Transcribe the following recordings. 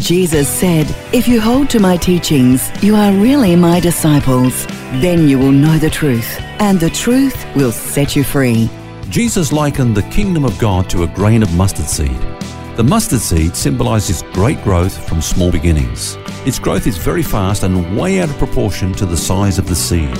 Jesus said, If you hold to my teachings, you are really my disciples. Then you will know the truth, and the truth will set you free. Jesus likened the kingdom of God to a grain of mustard seed. The mustard seed symbolizes great growth from small beginnings. Its growth is very fast and way out of proportion to the size of the seed.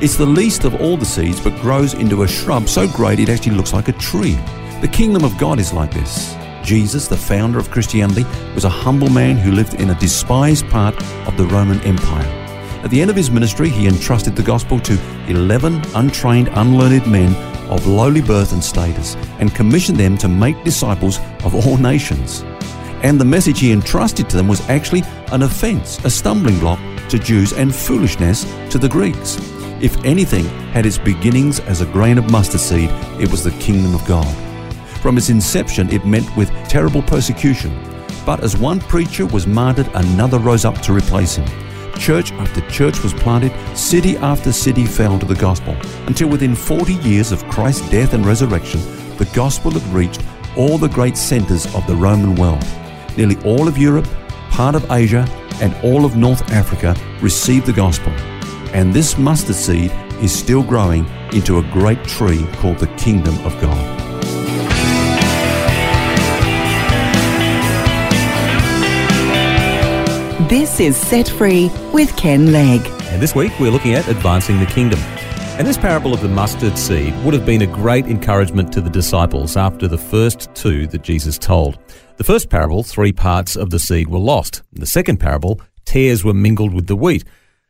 It's the least of all the seeds, but grows into a shrub so great it actually looks like a tree. The kingdom of God is like this. Jesus, the founder of Christianity, was a humble man who lived in a despised part of the Roman Empire. At the end of his ministry, he entrusted the gospel to 11 untrained, unlearned men of lowly birth and status and commissioned them to make disciples of all nations. And the message he entrusted to them was actually an offense, a stumbling block to Jews, and foolishness to the Greeks. If anything had its beginnings as a grain of mustard seed, it was the kingdom of God. From its inception, it met with terrible persecution. But as one preacher was martyred, another rose up to replace him. Church after church was planted, city after city fell to the gospel, until within 40 years of Christ's death and resurrection, the gospel had reached all the great centers of the Roman world. Nearly all of Europe, part of Asia, and all of North Africa received the gospel. And this mustard seed is still growing into a great tree called the kingdom of God. This is Set Free with Ken Legg. And this week we're looking at advancing the kingdom. And this parable of the mustard seed would have been a great encouragement to the disciples after the first two that Jesus told. The first parable, three parts of the seed were lost. In the second parable, tares were mingled with the wheat.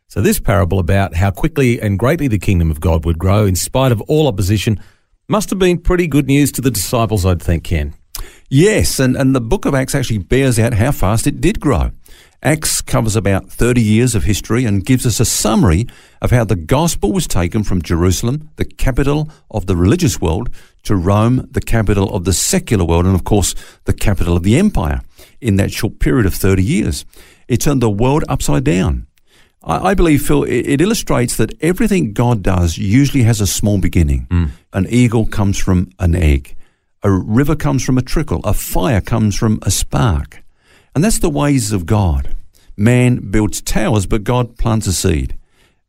So this parable about how quickly and greatly the kingdom of God would grow in spite of all opposition must have been pretty good news to the disciples, I'd think, Ken. Yes, and, and the book of Acts actually bears out how fast it did grow. Acts covers about 30 years of history and gives us a summary of how the gospel was taken from Jerusalem, the capital of the religious world, to Rome, the capital of the secular world, and of course, the capital of the empire in that short period of 30 years. It turned the world upside down. I, I believe, Phil, it, it, illustrates that everything God does usually has a small beginning. Mm. An eagle comes from an egg. A river comes from a trickle. A fire comes from a spark. And that's the ways of God. Man builds towers, but God plants a seed.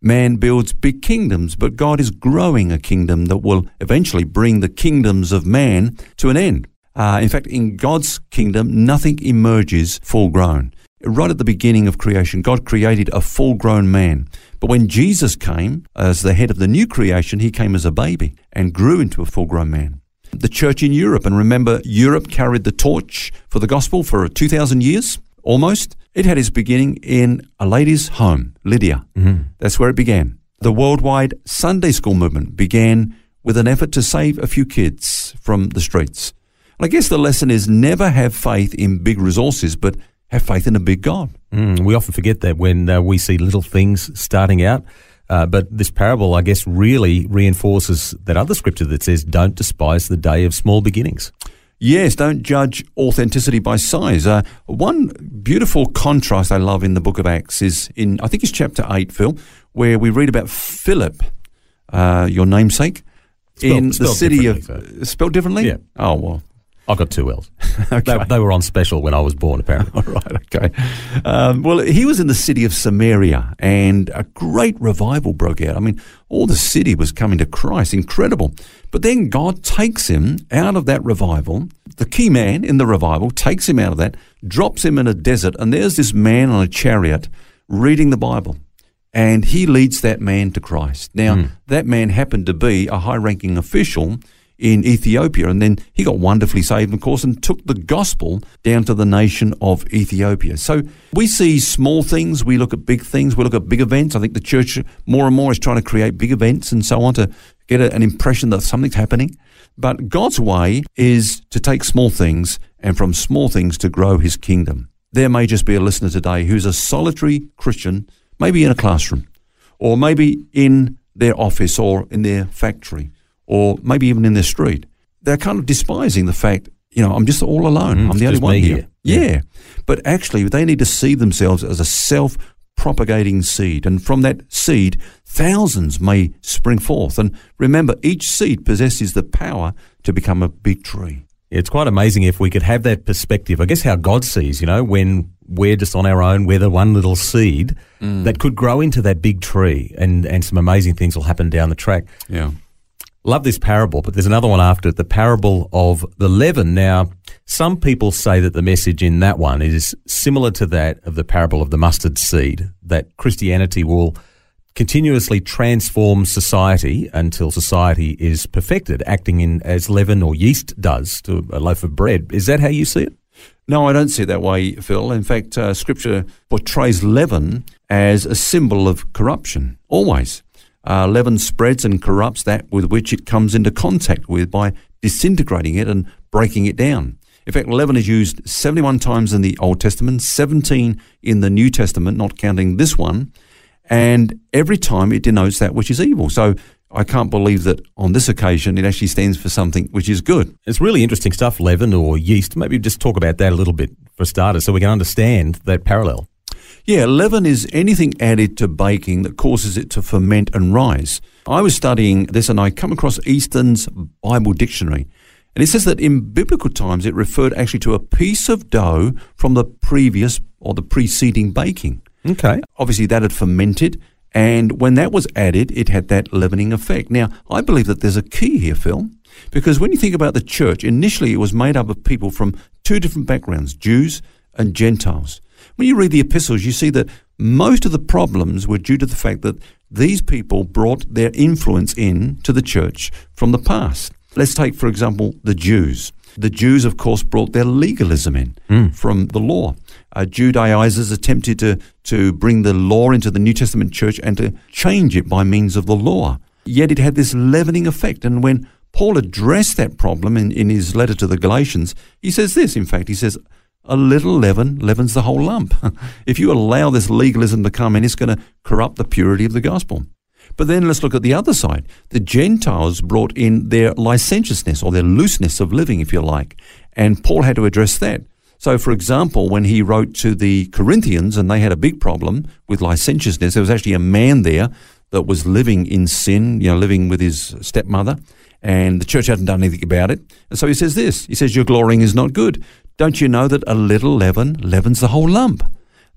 Man builds big kingdoms, but God is growing a kingdom that will eventually bring the kingdoms of man to an end. Uh, in fact, in God's kingdom, nothing emerges full grown. Right at the beginning of creation, God created a full grown man. But when Jesus came as the head of the new creation, he came as a baby and grew into a full grown man the church in Europe. And remember, Europe carried the torch for the gospel for 2,000 years almost. It had its beginning in a lady's home, Lydia. Mm-hmm. That's where it began. The worldwide Sunday school movement began with an effort to save a few kids from the streets. And I guess the lesson is never have faith in big resources, but have faith in a big God. Mm, we often forget that when uh, we see little things starting out. Uh, but this parable, I guess, really reinforces that other scripture that says, don't despise the day of small beginnings. Yes, don't judge authenticity by size. Uh, one beautiful contrast I love in the book of Acts is in, I think it's chapter 8, Phil, where we read about Philip, uh, your namesake, spelled, in the city of. So. Spelled differently? Yeah. Oh, well, I got two L's. okay. they, they, were on special when I was born, apparently. All right, okay. Um, well, he was in the city of Samaria, and a great revival broke out. I mean, all the city was coming to Christ. Incredible. But then God takes him out of that revival. The key man in the revival takes him out of that, drops him in a desert, and there's this man on a chariot reading the Bible. And he leads that man to Christ. Now, mm. that man happened to be a high ranking official in Ethiopia. And then he got wonderfully saved, of course, and took the gospel down to the nation of Ethiopia. So we see small things, we look at big things, we look at big events. I think the church more and more is trying to create big events and so on to get an impression that something's happening. But God's way is to take small things and from small things to grow his kingdom. There may just be a listener today who's a solitary Christian, maybe in a classroom or maybe in their office or in their factory, or maybe even in their street. They're kind of despising the fact, you know, I'm just all alone. Mm, I'm the only one here. here. Yeah. But actually, they need to see themselves as a self propagating seed. And from that seed, thousands may spring forth. And remember, each seed possesses the power to become a big tree. It's quite amazing if we could have that perspective. I guess how God sees, you know, when we're just on our own, we're the one little seed that could grow into that big tree and, and some amazing things will happen down the track. Yeah. Love this parable, but there's another one after it, the parable of the leaven. Now, some people say that the message in that one is similar to that of the parable of the mustard seed, that Christianity will continuously transform society until society is perfected, acting in as leaven or yeast does to a loaf of bread. Is that how you see it? No, I don't see it that way, Phil. In fact, uh, Scripture portrays leaven as a symbol of corruption, always. Uh, leaven spreads and corrupts that with which it comes into contact with by disintegrating it and breaking it down. In fact, leaven is used 71 times in the Old Testament, 17 in the New Testament, not counting this one, and every time it denotes that which is evil. So I can't believe that on this occasion it actually stands for something which is good. It's really interesting stuff, leaven or yeast. Maybe just talk about that a little bit for starters so we can understand that parallel. Yeah, leaven is anything added to baking that causes it to ferment and rise. I was studying this and I come across Easton's Bible Dictionary. And it says that in biblical times it referred actually to a piece of dough from the previous or the preceding baking. Okay. Obviously, that had fermented, and when that was added, it had that leavening effect. Now, I believe that there's a key here, Phil, because when you think about the church, initially it was made up of people from two different backgrounds Jews and Gentiles. When you read the epistles, you see that most of the problems were due to the fact that these people brought their influence in to the church from the past. Let's take, for example, the Jews. The Jews, of course, brought their legalism in from the law. Uh, Judaizers attempted to, to bring the law into the New Testament church and to change it by means of the law. Yet it had this leavening effect. And when Paul addressed that problem in, in his letter to the Galatians, he says this, in fact, he says, a little leaven leavens the whole lump. if you allow this legalism to come in, it's going to corrupt the purity of the gospel. But then let's look at the other side. The Gentiles brought in their licentiousness or their looseness of living, if you like, and Paul had to address that. So, for example, when he wrote to the Corinthians and they had a big problem with licentiousness, there was actually a man there that was living in sin, you know, living with his stepmother, and the church hadn't done anything about it. And so he says this He says, Your glorying is not good. Don't you know that a little leaven leavens the whole lump?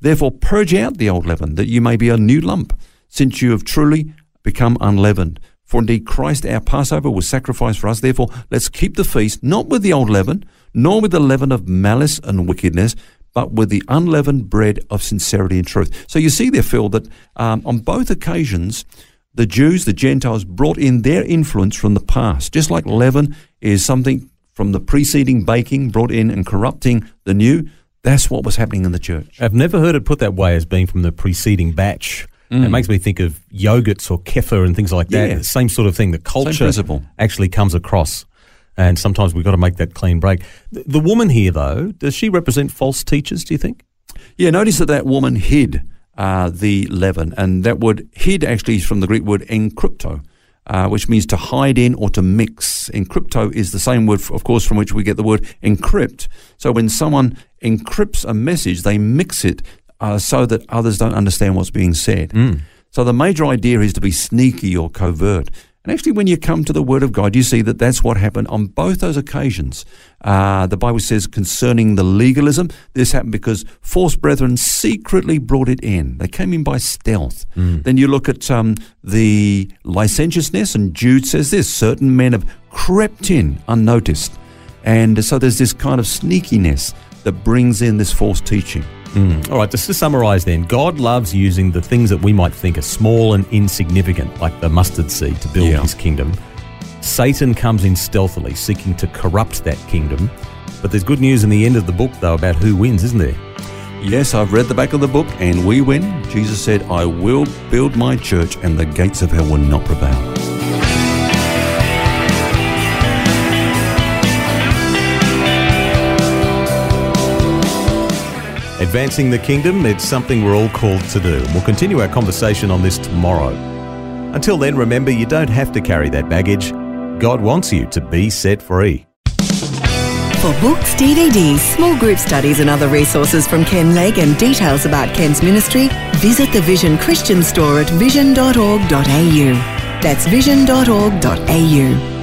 Therefore, purge out the old leaven, that you may be a new lump, since you have truly become unleavened. For indeed Christ our Passover was sacrificed for us. Therefore, let's keep the feast not with the old leaven, nor with the leaven of malice and wickedness, but with the unleavened bread of sincerity and truth. So you see there, Phil, that um, on both occasions, the Jews, the Gentiles, brought in their influence from the past. Just like leaven is something from the preceding baking brought in and corrupting the new, that's what was happening in the church. I've never heard it put that way as being from the preceding batch. It makes me think of yogurts or kefir and things like that. Yeah. Same sort of thing. The culture actually comes across. And sometimes we've got to make that clean break. The, the woman here, though, does she represent false teachers, do you think? Yeah, notice that that woman hid uh, the leaven, and that word hid actually is from the Greek word encrypto, uh, which means to hide in or to mix. Encrypto is the same word, of course, from which we get the word encrypt. So when someone encrypts a message, they mix it uh, so that others don't understand what's being said. So the major idea is to be sneaky or covert. And actually, when you come to the Word of God, you see that that's what happened on both those occasions. Uh, the Bible says concerning the legalism, this happened because false brethren secretly brought it in. They came in by stealth. Then you look at um, the licentiousness, and Jude says this certain men have crept in unnoticed. And so there's this kind of sneakiness that brings in this false teaching. Mm. All right, just to summarize then, God loves using the things that we might think are small and insignificant, like the mustard seed, to build Yeah. his kingdom. Satan comes in stealthily, seeking to corrupt that kingdom. But there's good news in the end of the book, though, about who wins, isn't there? Yes, I've read the back of the book, and we win. Jesus said, I will build my church, and the gates of hell will not prevail. Advancing the kingdom, it's something we're all called to do. We'll continue our conversation on this tomorrow. Until then, remember you don't have to carry that baggage. God wants you to be set free. For books, DVDs, small group studies, and other resources from Ken Legg and details about Ken's ministry, visit the Vision Christian store at vision.org.au. That's vision.org.au.